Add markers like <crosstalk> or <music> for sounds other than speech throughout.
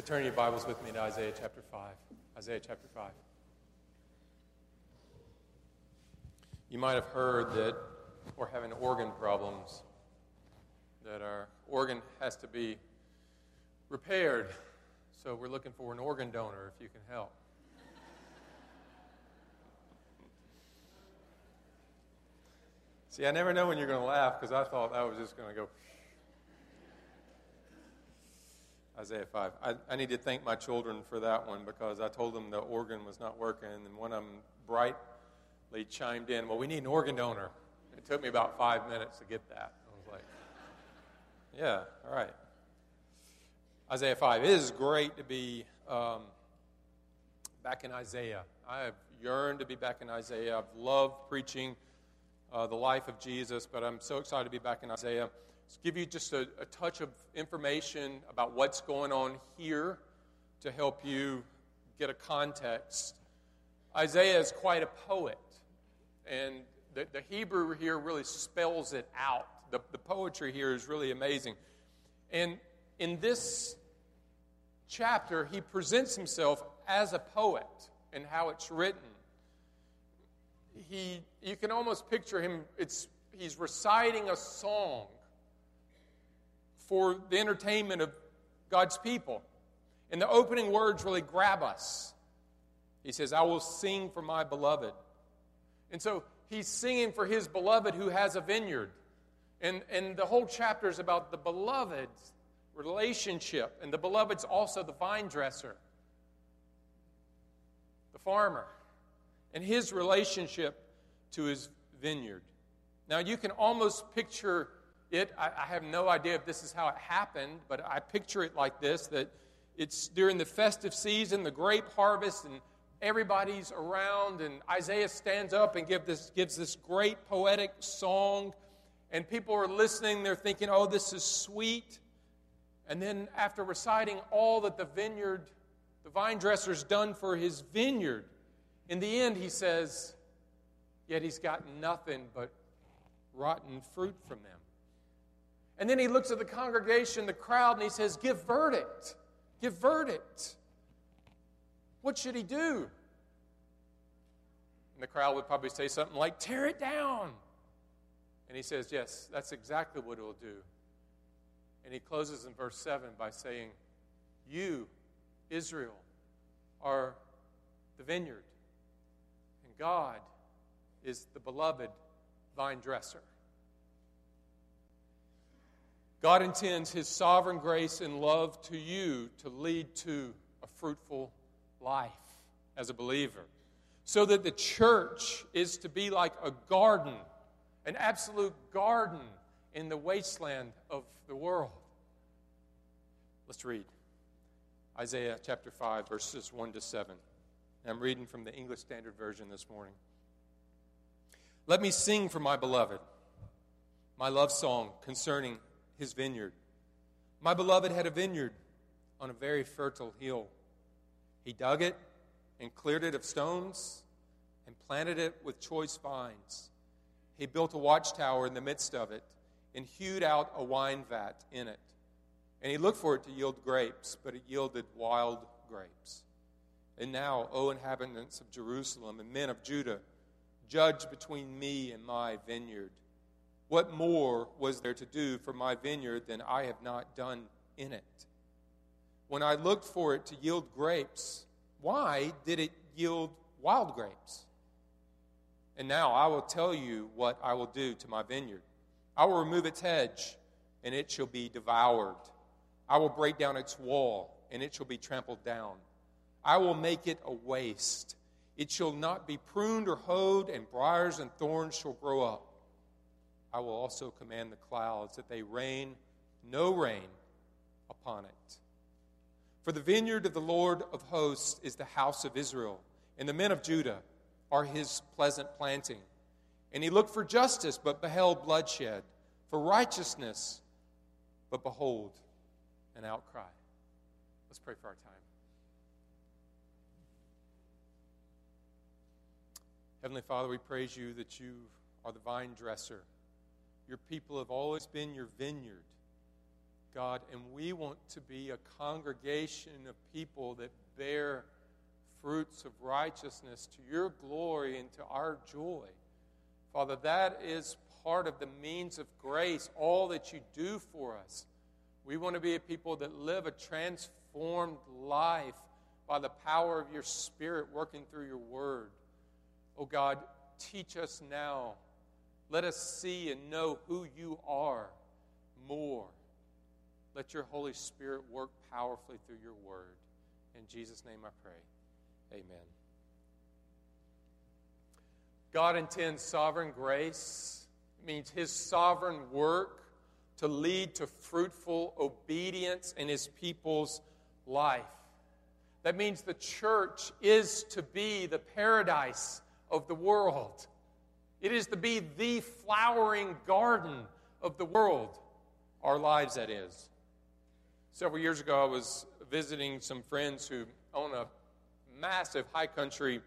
So turn your Bibles with me to Isaiah chapter 5. Isaiah chapter 5. You might have heard that we're having organ problems, that our organ has to be repaired. So we're looking for an organ donor if you can help. See, I never know when you're going to laugh because I thought I was just going to go. Isaiah 5. I, I, need to thank my children for that one because I told them the organ was not working, and one of them brightly chimed in, Well, we need an organ donor. It took me about five minutes to get that. I was like, <laughs> Yeah, all right. Isaiah 5. It is great to be um, back in Isaiah. I have yearned to be back in Isaiah. I've loved preaching uh, the life of Jesus, but I'm so excited to be back in Isaiah give you just a, a touch of information about what's going on here to help you get a context. Isaiah is quite a poet, and the, the Hebrew here really spells it out. The, the poetry here is really amazing. And in this chapter, he presents himself as a poet and how it's written. He, you can almost picture him, it's, he's reciting a song for the entertainment of God's people. And the opening words really grab us. He says, I will sing for my beloved. And so he's singing for his beloved who has a vineyard. And, and the whole chapter is about the beloved's relationship. And the beloved's also the vine dresser, the farmer, and his relationship to his vineyard. Now you can almost picture it, I, I have no idea if this is how it happened, but I picture it like this that it's during the festive season, the grape harvest, and everybody's around, and Isaiah stands up and give this, gives this great poetic song, and people are listening. They're thinking, oh, this is sweet. And then, after reciting all that the vineyard, the vine dresser's done for his vineyard, in the end, he says, Yet he's got nothing but rotten fruit from them. And then he looks at the congregation, the crowd, and he says, Give verdict. Give verdict. What should he do? And the crowd would probably say something like, Tear it down. And he says, Yes, that's exactly what it will do. And he closes in verse 7 by saying, You, Israel, are the vineyard, and God is the beloved vine dresser. God intends His sovereign grace and love to you to lead to a fruitful life as a believer. So that the church is to be like a garden, an absolute garden in the wasteland of the world. Let's read Isaiah chapter 5, verses 1 to 7. I'm reading from the English Standard Version this morning. Let me sing for my beloved my love song concerning his vineyard. My beloved had a vineyard on a very fertile hill. He dug it and cleared it of stones and planted it with choice vines. He built a watchtower in the midst of it and hewed out a wine vat in it. And he looked for it to yield grapes, but it yielded wild grapes. And now, O inhabitants of Jerusalem and men of Judah, judge between me and my vineyard. What more was there to do for my vineyard than I have not done in it? When I looked for it to yield grapes, why did it yield wild grapes? And now I will tell you what I will do to my vineyard. I will remove its hedge, and it shall be devoured. I will break down its wall, and it shall be trampled down. I will make it a waste. It shall not be pruned or hoed, and briars and thorns shall grow up. I will also command the clouds that they rain no rain upon it. For the vineyard of the Lord of hosts is the house of Israel, and the men of Judah are his pleasant planting. And he looked for justice, but beheld bloodshed, for righteousness, but behold, an outcry. Let's pray for our time. Heavenly Father, we praise you that you are the vine dresser your people have always been your vineyard. God, and we want to be a congregation of people that bear fruits of righteousness to your glory and to our joy. Father, that is part of the means of grace, all that you do for us. We want to be a people that live a transformed life by the power of your Spirit working through your word. Oh God, teach us now. Let us see and know who you are more. Let your Holy Spirit work powerfully through your word. In Jesus' name I pray. Amen. God intends sovereign grace. It means his sovereign work to lead to fruitful obedience in his people's life. That means the church is to be the paradise of the world. It is to be the flowering garden of the world. Our lives, that is. Several years ago, I was visiting some friends who own a massive high country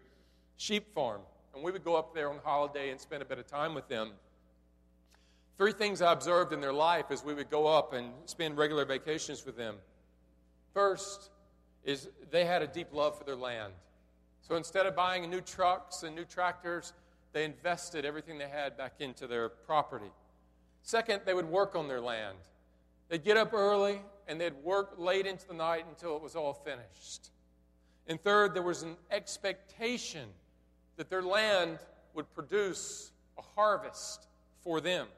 sheep farm. And we would go up there on holiday and spend a bit of time with them. Three things I observed in their life as we would go up and spend regular vacations with them. First is they had a deep love for their land. So instead of buying new trucks and new tractors, they invested everything they had back into their property. Second, they would work on their land. They'd get up early and they'd work late into the night until it was all finished. And third, there was an expectation that their land would produce a harvest for them.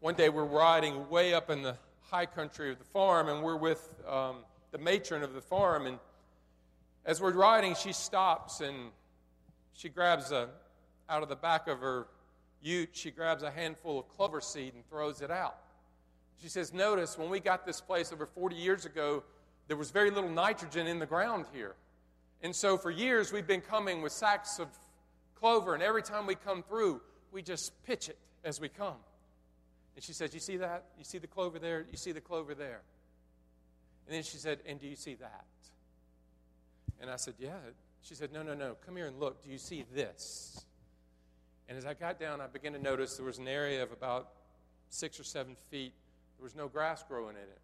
One day we're riding way up in the high country of the farm, and we're with um, the matron of the farm. And as we're riding, she stops and she grabs a, out of the back of her ute, she grabs a handful of clover seed and throws it out. She says, Notice when we got this place over 40 years ago, there was very little nitrogen in the ground here. And so for years, we've been coming with sacks of clover, and every time we come through, we just pitch it as we come. And she says, You see that? You see the clover there? You see the clover there? And then she said, And do you see that? And I said, Yeah. She said, No, no, no. Come here and look. Do you see this? And as I got down, I began to notice there was an area of about six or seven feet. There was no grass growing in it.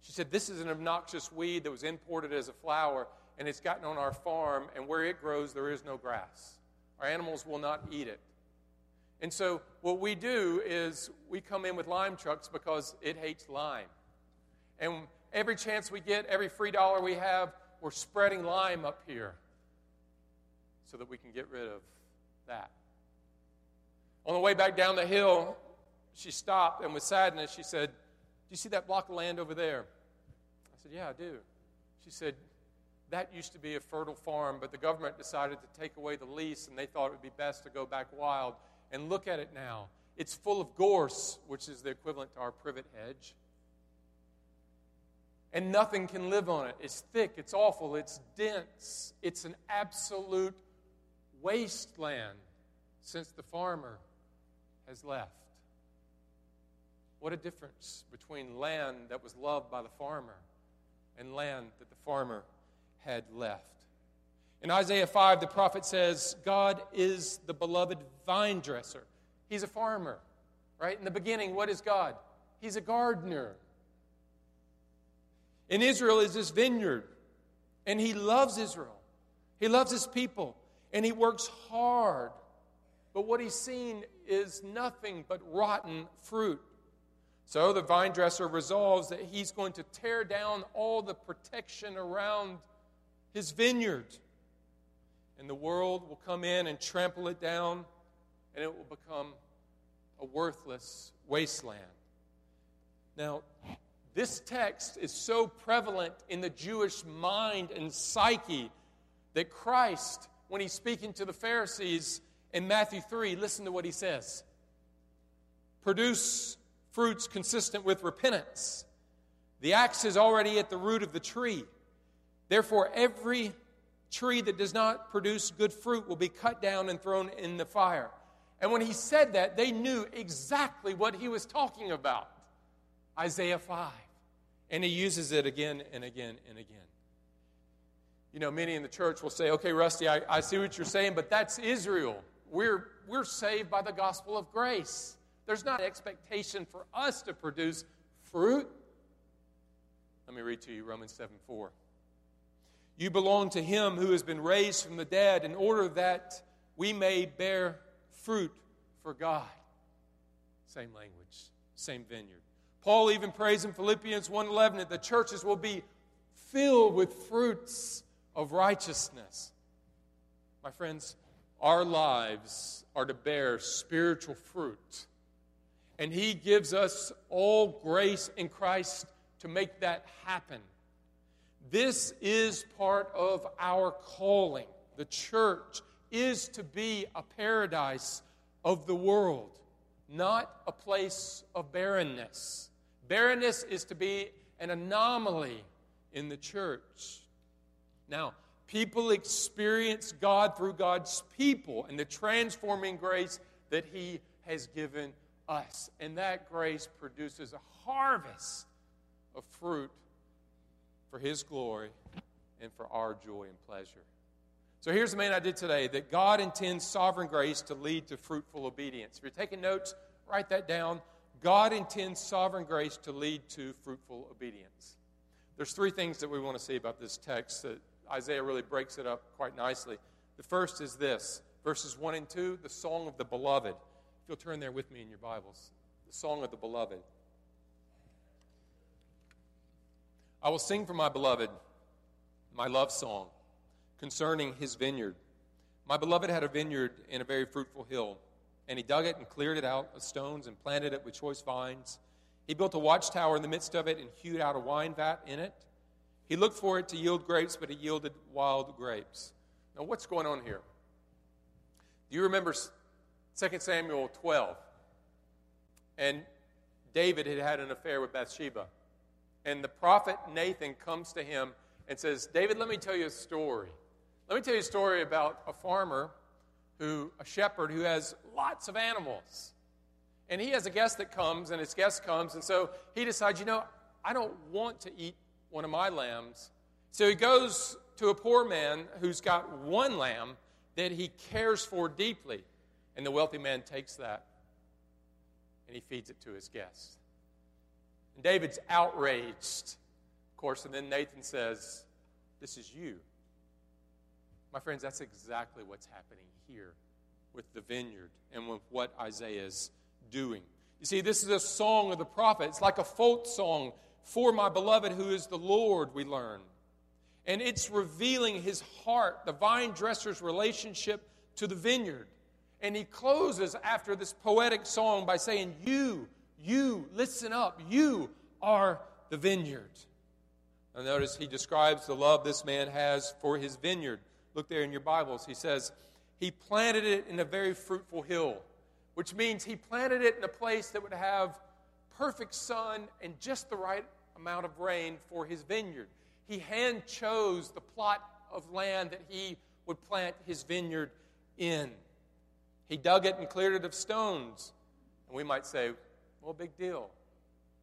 She said, This is an obnoxious weed that was imported as a flower, and it's gotten on our farm, and where it grows, there is no grass. Our animals will not eat it. And so, what we do is we come in with lime trucks because it hates lime. And every chance we get, every free dollar we have, we're spreading lime up here so that we can get rid of that. On the way back down the hill, she stopped and with sadness, she said, do you see that block of land over there? I said, Yeah, I do. She said, That used to be a fertile farm, but the government decided to take away the lease, and they thought it would be best to go back wild. And look at it now. It's full of gorse, which is the equivalent to our privet hedge. And nothing can live on it. It's thick, it's awful, it's dense, it's an absolute wasteland since the farmer has left. What a difference between land that was loved by the farmer and land that the farmer had left. In Isaiah 5, the prophet says, God is the beloved vine dresser. He's a farmer, right? In the beginning, what is God? He's a gardener. And Israel is his vineyard. And he loves Israel. He loves his people. And he works hard. But what he's seen is nothing but rotten fruit. So the vine dresser resolves that he's going to tear down all the protection around his vineyard. And the world will come in and trample it down, and it will become a worthless wasteland. Now, this text is so prevalent in the Jewish mind and psyche that Christ, when he's speaking to the Pharisees in Matthew 3, listen to what he says Produce fruits consistent with repentance. The axe is already at the root of the tree. Therefore, every tree that does not produce good fruit will be cut down and thrown in the fire. And when he said that, they knew exactly what he was talking about Isaiah 5. And he uses it again and again and again. You know, many in the church will say, okay, Rusty, I, I see what you're saying, but that's Israel. We're, we're saved by the gospel of grace. There's not an expectation for us to produce fruit? Let me read to you Romans 7 4. You belong to him who has been raised from the dead in order that we may bear fruit for God. Same language, same vineyard. Paul even prays in Philippians 1:11 that the churches will be filled with fruits of righteousness. My friends, our lives are to bear spiritual fruit. And he gives us all grace in Christ to make that happen. This is part of our calling. The church is to be a paradise of the world, not a place of barrenness. Barrenness is to be an anomaly in the church. Now, people experience God through God's people and the transforming grace that He has given us. And that grace produces a harvest of fruit for His glory and for our joy and pleasure. So here's the main idea today that God intends sovereign grace to lead to fruitful obedience. If you're taking notes, write that down. God intends sovereign grace to lead to fruitful obedience. There's three things that we want to see about this text that Isaiah really breaks it up quite nicely. The first is this verses 1 and 2, the song of the beloved. If you'll turn there with me in your Bibles, the song of the beloved. I will sing for my beloved my love song concerning his vineyard. My beloved had a vineyard in a very fruitful hill, and he dug it and cleared it out of stones and planted it with choice vines. He built a watchtower in the midst of it and hewed out a wine vat in it. He looked for it to yield grapes, but it yielded wild grapes. Now, what's going on here? Do you remember 2 Samuel 12? And David had had an affair with Bathsheba. And the prophet Nathan comes to him and says, David, let me tell you a story. Let me tell you a story about a farmer who, a shepherd who has lots of animals. And he has a guest that comes, and his guest comes, and so he decides, you know, I don't want to eat one of my lambs. So he goes to a poor man who's got one lamb that he cares for deeply. And the wealthy man takes that and he feeds it to his guests. And David's outraged, of course, and then Nathan says, This is you. My friends, that's exactly what's happening here with the vineyard and with what Isaiah is doing. You see, this is a song of the prophet. It's like a folk song for my beloved who is the Lord, we learn. And it's revealing his heart, the vine dresser's relationship to the vineyard. And he closes after this poetic song by saying, You, you, listen up, you are the vineyard. Now, notice he describes the love this man has for his vineyard. Look there in your Bibles. He says, He planted it in a very fruitful hill, which means he planted it in a place that would have perfect sun and just the right amount of rain for his vineyard. He hand chose the plot of land that he would plant his vineyard in. He dug it and cleared it of stones. And we might say, well, big deal.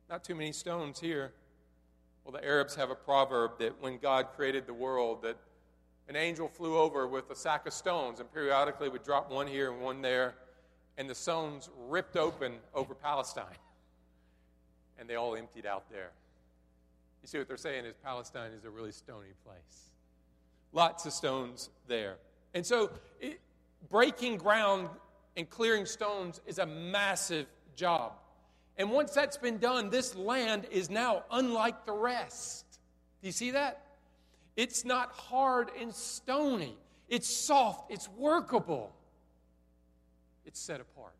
Not too many stones here. Well, the Arabs have a proverb that when God created the world, that an angel flew over with a sack of stones and periodically would drop one here and one there, and the stones ripped open over Palestine. <laughs> And they all emptied out there. You see what they're saying is Palestine is a really stony place. Lots of stones there. And so it, breaking ground and clearing stones is a massive job. And once that's been done, this land is now unlike the rest. Do you see that? It's not hard and stony. It's soft, it's workable, it's set apart.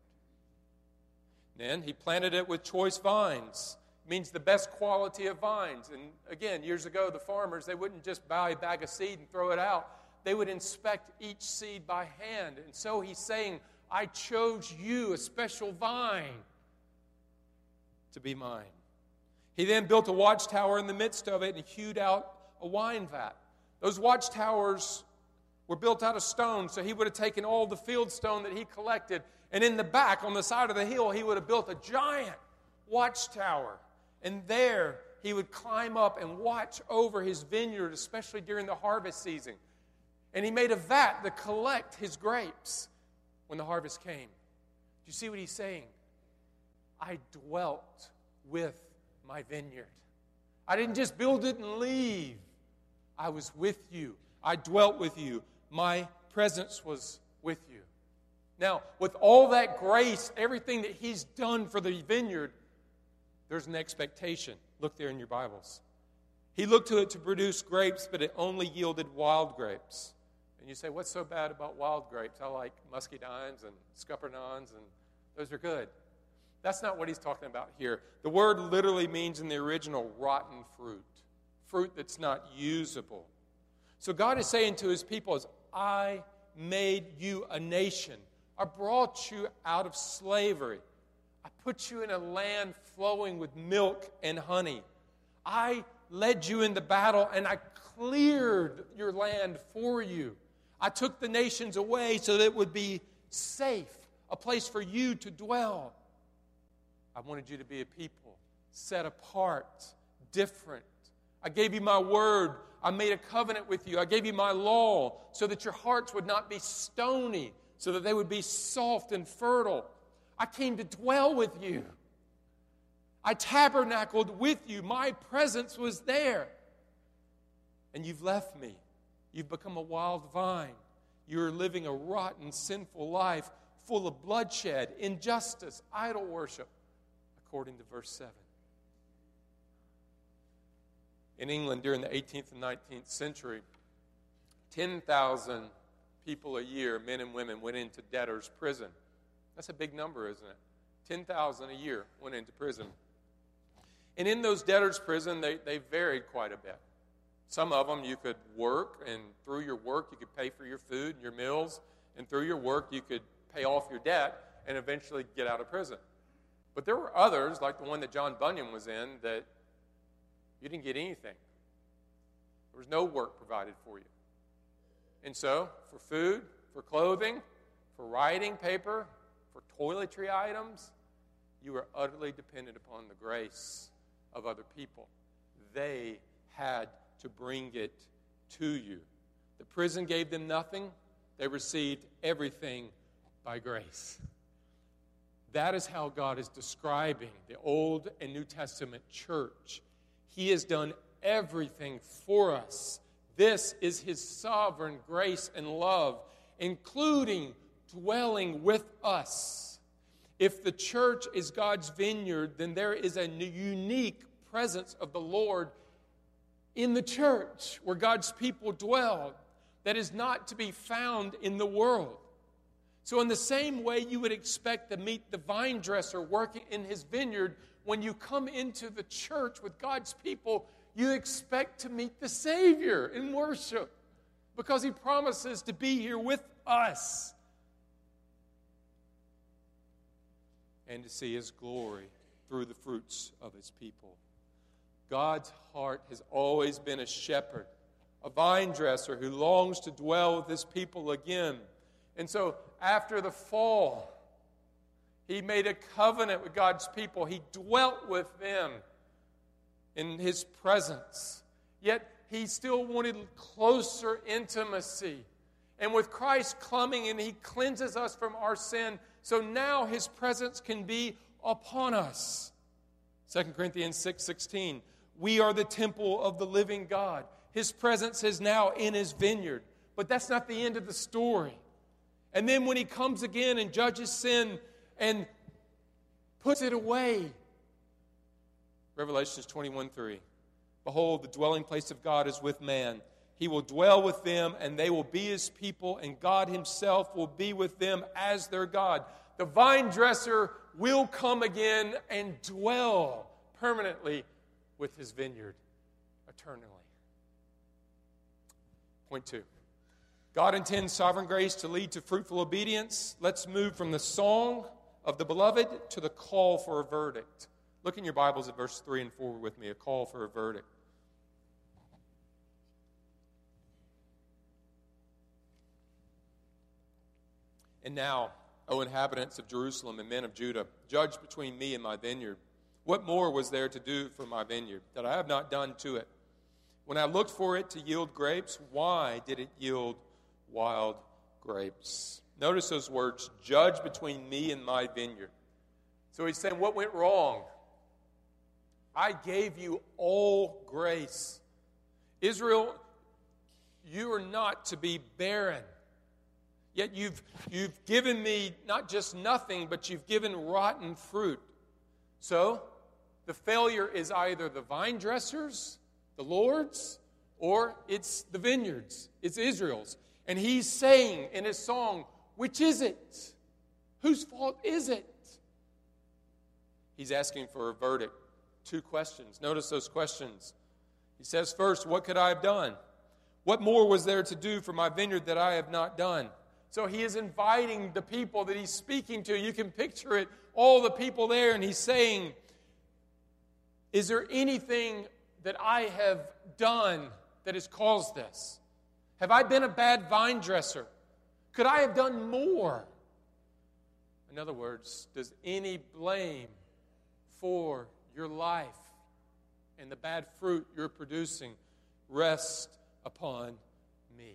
Then he planted it with choice vines means the best quality of vines. And again, years ago, the farmers, they wouldn't just buy a bag of seed and throw it out. They would inspect each seed by hand. And so he's saying, I chose you, a special vine, to be mine. He then built a watchtower in the midst of it and hewed out a wine vat. Those watchtowers were built out of stone, so he would have taken all the field stone that he collected, and in the back, on the side of the hill, he would have built a giant watchtower and there he would climb up and watch over his vineyard, especially during the harvest season. And he made a vat to collect his grapes when the harvest came. Do you see what he's saying? I dwelt with my vineyard. I didn't just build it and leave. I was with you. I dwelt with you. My presence was with you. Now, with all that grace, everything that He's done for the vineyard, there's an expectation. Look there in your Bibles. He looked to it to produce grapes, but it only yielded wild grapes. And you say, What's so bad about wild grapes? I like muscadines and scuppernongs, and those are good. That's not what he's talking about here. The word literally means in the original rotten fruit, fruit that's not usable. So God is saying to his people, is, I made you a nation. I brought you out of slavery. I put you in a land flowing with milk and honey. I led you into battle and I cleared your land for you. I took the nations away so that it would be safe, a place for you to dwell. I wanted you to be a people set apart, different. I gave you my word. I made a covenant with you. I gave you my law so that your hearts would not be stony, so that they would be soft and fertile. I came to dwell with you. I tabernacled with you. My presence was there. And you've left me. You've become a wild vine. You're living a rotten, sinful life full of bloodshed, injustice, idol worship, according to verse 7. In England during the 18th and 19th century, 10,000 people a year, men and women, went into debtor's prison. That's a big number, isn't it? 10,000 a year went into prison. And in those debtor's prison, they, they varied quite a bit. Some of them you could work, and through your work, you could pay for your food and your meals, and through your work, you could pay off your debt and eventually get out of prison. But there were others, like the one that John Bunyan was in, that you didn't get anything. There was no work provided for you. And so, for food, for clothing, for writing paper, for toiletry items, you were utterly dependent upon the grace of other people. They had to bring it to you. The prison gave them nothing, they received everything by grace. That is how God is describing the Old and New Testament church. He has done everything for us. This is His sovereign grace and love, including dwelling with us. If the church is God's vineyard, then there is a unique presence of the Lord in the church where God's people dwell that is not to be found in the world. So, in the same way you would expect to meet the vine dresser working in his vineyard, when you come into the church with God's people, you expect to meet the Savior in worship because he promises to be here with us and to see his glory through the fruits of his people. God's heart has always been a shepherd, a vine dresser who longs to dwell with his people again. And so, after the fall, he made a covenant with God's people. He dwelt with them in his presence. Yet, he still wanted closer intimacy. And with Christ coming and he cleanses us from our sin, so now his presence can be upon us. 2 Corinthians 6 16. We are the temple of the living God. His presence is now in his vineyard. But that's not the end of the story. And then when he comes again and judges sin and puts it away, Revelations 21 3. Behold, the dwelling place of God is with man. He will dwell with them, and they will be his people, and God himself will be with them as their God. The vine dresser will come again and dwell permanently with his vineyard eternally. Point two God intends sovereign grace to lead to fruitful obedience. Let's move from the song of the beloved to the call for a verdict. Look in your Bibles at verse 3 and 4 with me a call for a verdict. And now, O inhabitants of Jerusalem and men of Judah, judge between me and my vineyard. What more was there to do for my vineyard that I have not done to it? When I looked for it to yield grapes, why did it yield wild grapes? Notice those words judge between me and my vineyard. So he's saying, What went wrong? I gave you all grace. Israel, you are not to be barren. Yet you've, you've given me not just nothing, but you've given rotten fruit. So, the failure is either the vine dressers, the Lord's, or it's the vineyards, it's Israel's. And he's saying in his song, which is it? Whose fault is it? He's asking for a verdict. Two questions. Notice those questions. He says, First, what could I have done? What more was there to do for my vineyard that I have not done? So he is inviting the people that he's speaking to. You can picture it, all the people there, and he's saying, Is there anything that I have done that has caused this? Have I been a bad vine dresser? Could I have done more? In other words, does any blame for your life and the bad fruit you're producing rest upon me?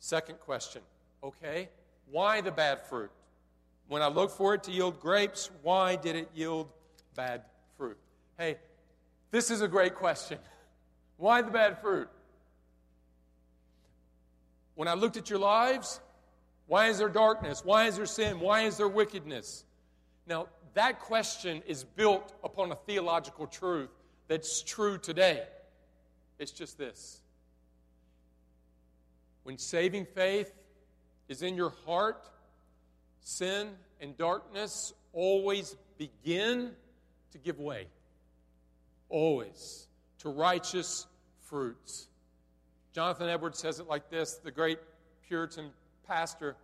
Second question okay, why the bad fruit? When I look for it to yield grapes, why did it yield bad fruit? Hey, this is a great question. <laughs> Why the bad fruit? When I looked at your lives, why is there darkness? Why is there sin? Why is there wickedness? Now, that question is built upon a theological truth that's true today. It's just this when saving faith is in your heart, sin and darkness always begin to give way. Always. To righteous fruits. Jonathan Edwards says it like this the great Puritan pastor.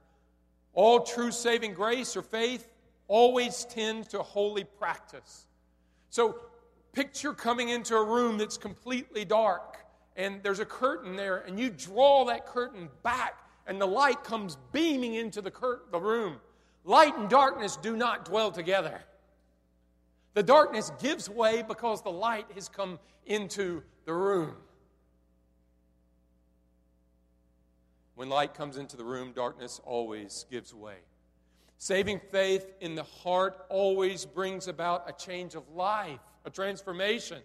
All true saving grace or faith always tends to holy practice. So picture coming into a room that's completely dark and there's a curtain there, and you draw that curtain back, and the light comes beaming into the, the room. Light and darkness do not dwell together. The darkness gives way because the light has come into the room. When light comes into the room, darkness always gives way. Saving faith in the heart always brings about a change of life, a transformation.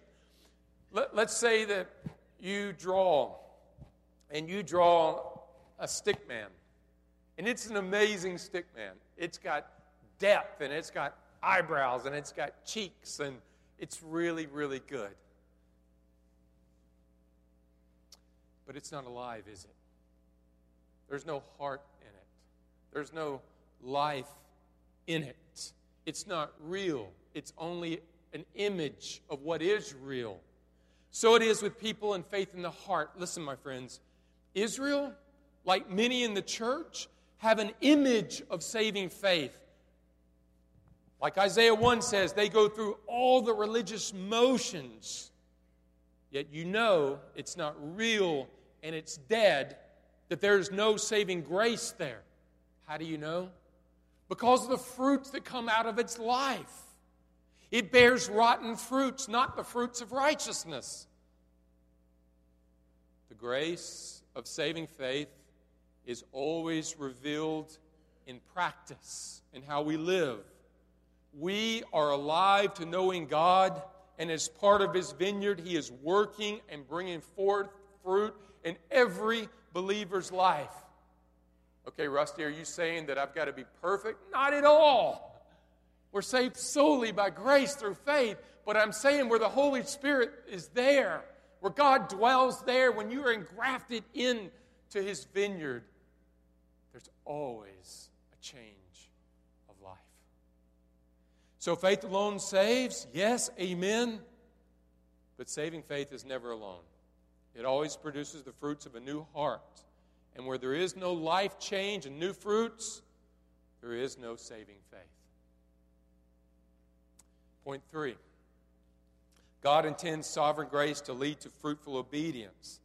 Let, us say that you draw, and you draw a stick man. And it's an amazing stick man. It's got depth, and it's got eyebrows, and it's got cheeks, and it's really, really good. But it's not alive, is it? There's no heart in it. There's no life in it. It's not real. It's only an image of what is real. So it is with people and faith in the heart. Listen, my friends, Israel, like many in the church, have an image of saving faith. Like Isaiah 1 says, they go through all the religious motions, yet you know it's not real and it's dead, that there's no saving grace there. How do you know? Because of the fruits that come out of its life. It bears rotten fruits, not the fruits of righteousness. The grace of saving faith is always revealed in practice, in how we live. We are alive to knowing God, and as part of His vineyard, He is working and bringing forth fruit in every believer's life. Okay, Rusty, are you saying that I've got to be perfect? Not at all. We're saved solely by grace through faith, but I'm saying where the Holy Spirit is there, where God dwells there, when you are engrafted into his vineyard, there's always a change of life. So faith alone saves, yes, amen. But saving faith is never alone. It always produces the fruits of a new heart. And where there is no life change and new fruits, there is no saving faith. Point three God intends sovereign grace to lead to fruitful obedience.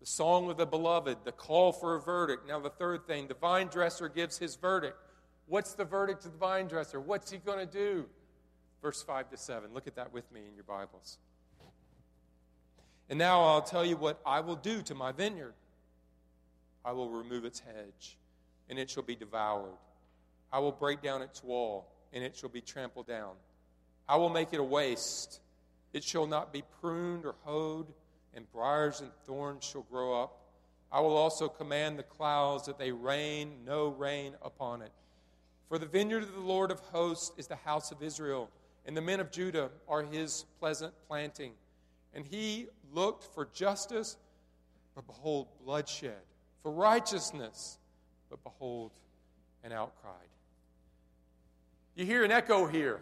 The song of the beloved, the call for a verdict. Now, the third thing, the vine dresser gives his verdict. What's the verdict of the vine dresser? What's he going to do? Verse 5 to 7. Look at that with me in your Bibles. And now I'll tell you what I will do to my vineyard. I will remove its hedge, and it shall be devoured. I will break down its wall, and it shall be trampled down. I will make it a waste, It shall not be pruned or hoed, and briars and thorns shall grow up. I will also command the clouds that they rain no rain upon it. For the vineyard of the Lord of hosts is the house of Israel, and the men of Judah are his pleasant planting. And he looked for justice, but behold, bloodshed, for righteousness, but behold, an outcry. You hear an echo here.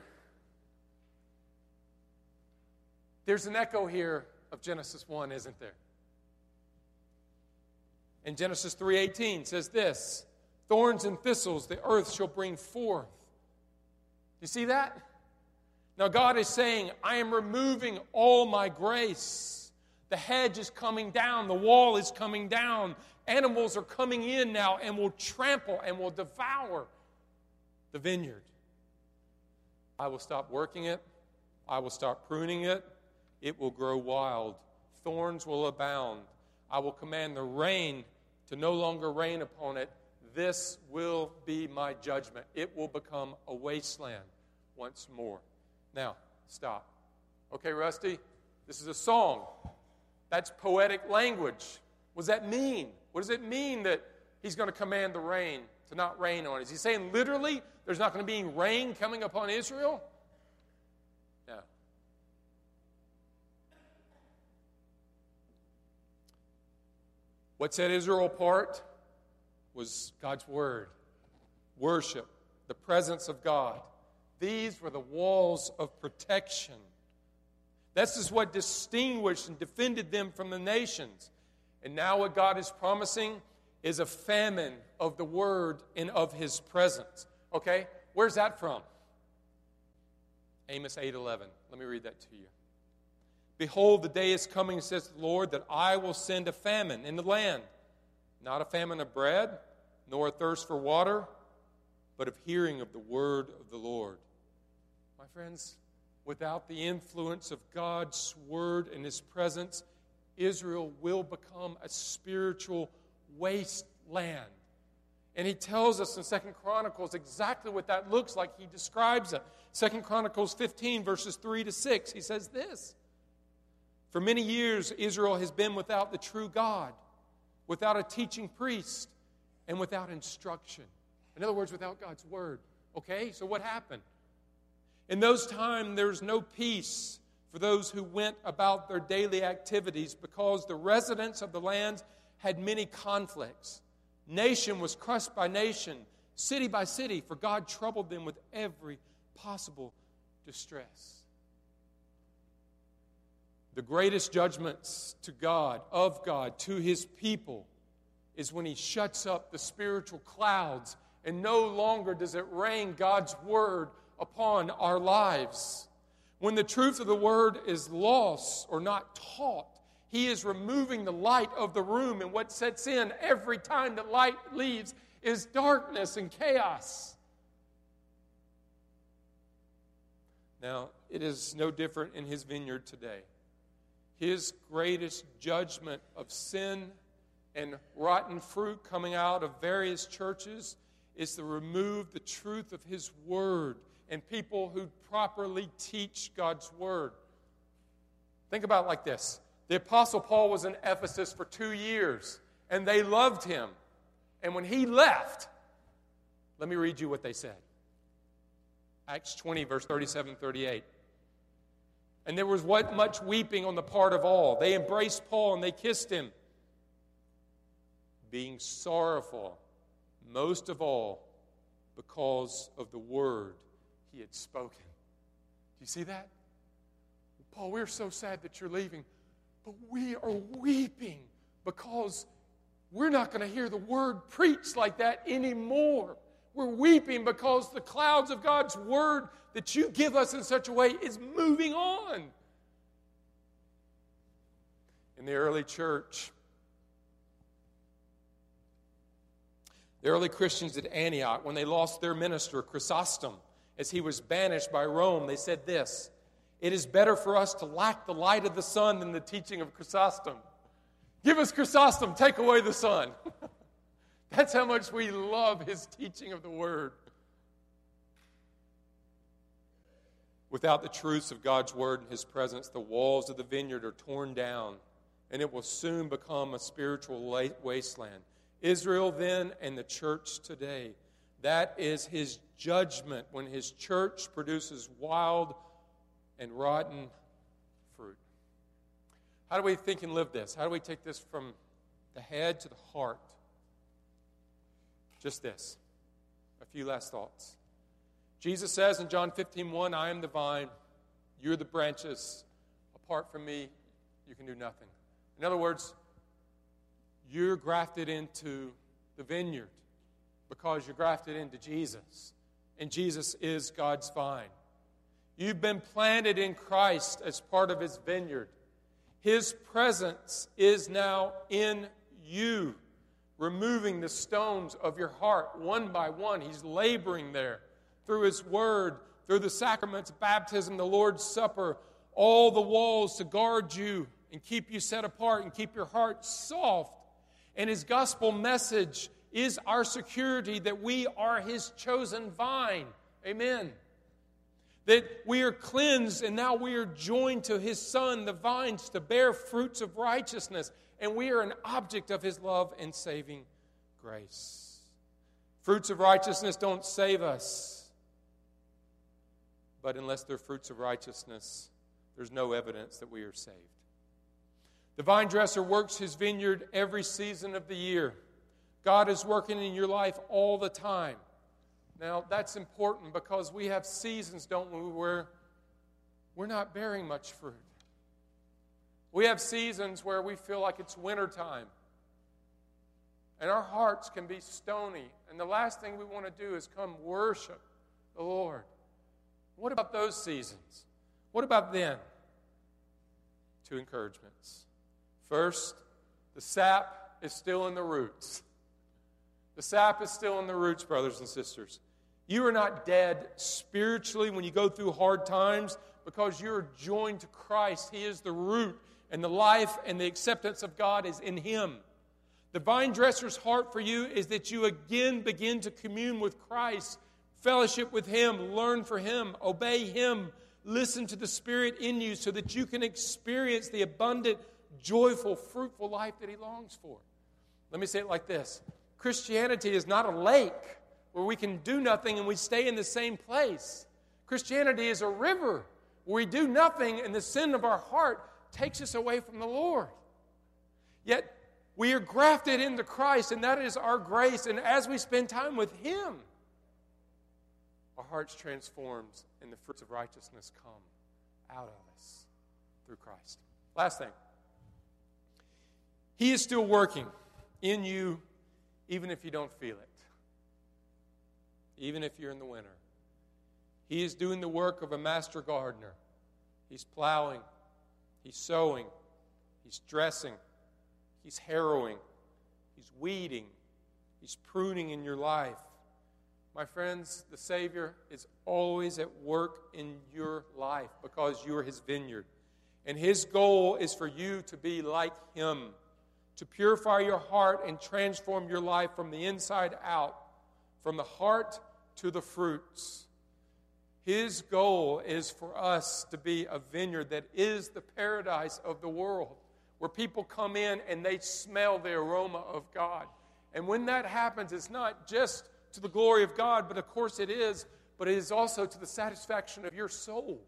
There's an echo here of Genesis 1, isn't there? In Genesis 3:18 says this, thorns and thistles the earth shall bring forth. You see that? Now God is saying, I am removing all my grace. The hedge is coming down, the wall is coming down. Animals are coming in now and will trample and will devour the vineyard. I will stop working it. I will stop pruning it. It will grow wild. Thorns will abound. I will command the rain to no longer rain upon it. This will be my judgment. It will become a wasteland once more. Now, stop. Okay, Rusty, this is a song. That's poetic language. What does that mean? What does it mean that he's going to command the rain to not rain on Is he saying literally there's not going to be rain coming upon Israel? No. What set Israel apart was God's word, worship, the presence of God. These were the walls of protection. This is what distinguished and defended them from the nations. And now, what God is promising is a famine of the word and of his presence. Okay? Where's that from? Amos 8:11. Let me read that to you. Behold, the day is coming, says the Lord, that I will send a famine in the land, not a famine of bread, nor a thirst for water, but of hearing of the word of the Lord. My friends, without the influence of God's word and his presence, Israel will become a spiritual wasteland. And he tells us in Second Chronicles exactly what that looks like. He describes it. Second Chronicles 15, verses 3 to 6. He says this For many years, Israel has been without the true God, without a teaching priest, and without instruction. In other words, without God's word. Okay, so what happened? In those times, there was no peace for those who went about their daily activities because the residents of the lands had many conflicts. Nation was crushed by nation, city by city, for God troubled them with every possible distress. The greatest judgments to God, of God, to his people, is when he shuts up the spiritual clouds and no longer does it rain God's word upon our lives. When the truth of the word is lost or not taught, he is removing the light of the room, and what sets in every time the light leaves is darkness and chaos. Now, it is no different in his vineyard today. His greatest judgment of sin and rotten fruit coming out of various churches is to remove the truth of his word and people who properly teach God's word. Think about it like this the Apostle Paul was in Ephesus for two years, and they loved him. And when he left, let me read you what they said Acts 20, verse 37 38. And there was what much weeping on the part of all. They embraced Paul and they kissed him, being sorrowful, most of all, because of the word he had spoken. Do you see that? Paul, we're so sad that you're leaving. But we are weeping because we're not going to hear the word preached like that anymore. We're weeping because the clouds of God's word that you give us in such a way is moving on. In the early church, the early Christians at Antioch, when they lost their minister, Chrysostom, as he was banished by Rome, they said this it is better for us to lack the light of the sun than the teaching of Chrysostom. Give us Chrysostom, take away the sun. <laughs> That's how much we love his teaching of the word. Without the truths of God's word and his presence, the walls of the vineyard are torn down, and it will soon become a spiritual wasteland. Israel then and the church today. That is his judgment when his church produces wild and rotten fruit. How do we think and live this? How do we take this from the head to the heart? Just this. A few last thoughts. Jesus says in John 15, 1, I am the vine, you're the branches. Apart from me, you can do nothing. In other words, you're grafted into the vineyard because you're grafted into Jesus, and Jesus is God's vine. You've been planted in Christ as part of his vineyard. His presence is now in you, removing the stones of your heart one by one. He's laboring there through His Word, through the sacraments, baptism, the Lord's Supper, all the walls to guard you and keep you set apart and keep your heart soft. And His gospel message is our security that we are His chosen vine. Amen. That we are cleansed and now we are joined to His Son, the vines, to bear fruits of righteousness. And we are an object of His love and saving grace. Fruits of righteousness don't save us but unless they're fruits of righteousness, there's no evidence that we are saved. The vine dresser works his vineyard every season of the year. God is working in your life all the time. Now, that's important because we have seasons, don't we, where we're not bearing much fruit. We have seasons where we feel like it's wintertime. And our hearts can be stony. And the last thing we want to do is come worship the Lord. What about those seasons? What about then? Two encouragements. First, the sap is still in the roots. The sap is still in the roots, brothers and sisters. You are not dead spiritually when you go through hard times because you're joined to Christ. He is the root, and the life and the acceptance of God is in Him. The vine dresser's heart for you is that you again begin to commune with Christ fellowship with Him, learn for Him, obey Him, listen to the Spirit in you so that you can experience the abundant, joyful, fruitful life that He longs for. Let me say it like this Christianity is not a lake where we can do nothing and we stay in the same place. Christianity is a river where we do nothing and the sin of our heart takes us away from the Lord. Yet we are grafted into Christ, and that is our grace. And as we spend time with Him, our hearts transformed and the fruits of righteousness come out of us through Christ. Last thing. He is still working in you even if you don't feel it. Even if you're in the winter. He is doing the work of a master gardener. He's plowing, he's sowing, he's dressing, he's harrowing, he's weeding, he's pruning in your life. My friends, the Savior is always at work in your life because you are His vineyard. And His goal is for you to be like Him, to purify your heart and transform your life from the inside out, from the heart to the fruits. His goal is for us to be a vineyard that is the paradise of the world, where people come in and they smell the aroma of God. And when that happens, it's not just to the glory of God, but of course it is, but it is also to the satisfaction of your soul.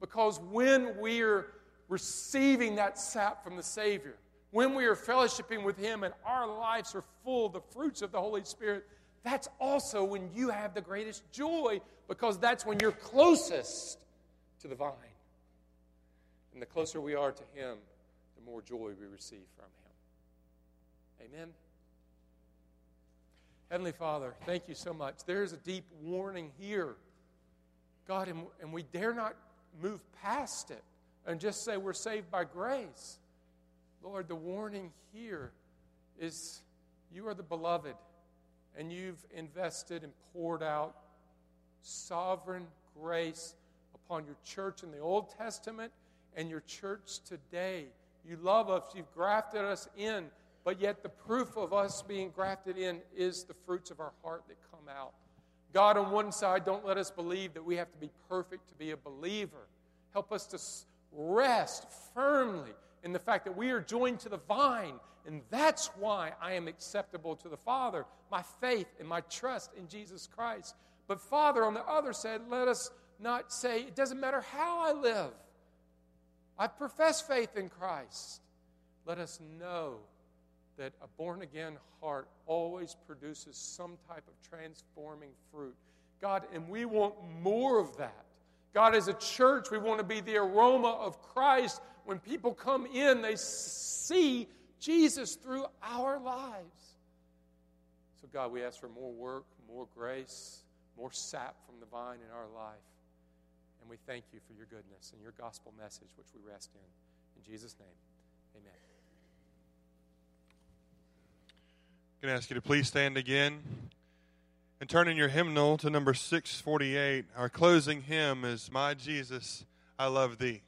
Because when we are receiving that sap from the Savior, when we are fellowshipping with Him and our lives are full of the fruits of the Holy Spirit, that's also when you have the greatest joy because that's when you're closest to the vine. And the closer we are to Him, the more joy we receive from Him. Amen. Heavenly Father, thank you so much. There's a deep warning here. God, and, and we dare not move past it and just say we're saved by grace. Lord, the warning here is you are the beloved, and you've invested and poured out sovereign grace upon your church in the Old Testament and your church today. You love us, you've grafted us in but yet the proof of us being grafted in is the fruits of our heart that come out. God, on one side, don't let us believe that we have to be perfect to be a believer. Help us to rest firmly in the fact that we are joined to the vine, and that's why I am acceptable to the Father, my faith and my trust in Jesus Christ. But, Father, on the other side, let us not say, it doesn't matter how I live. I profess faith in Christ. Let us know that a born again heart always produces some type of transforming fruit. God, and we want more of that. God, as a church, we want to be the aroma of Christ. When people come in, they see Jesus through our lives. So, God, we ask for more work, more grace, more sap from the vine in our life. And we thank you for your goodness and your gospel message, which we rest in. In Jesus' name, amen. I'm going to ask you to please stand again and turn in your hymnal to number 648. Our closing hymn is My Jesus, I Love Thee.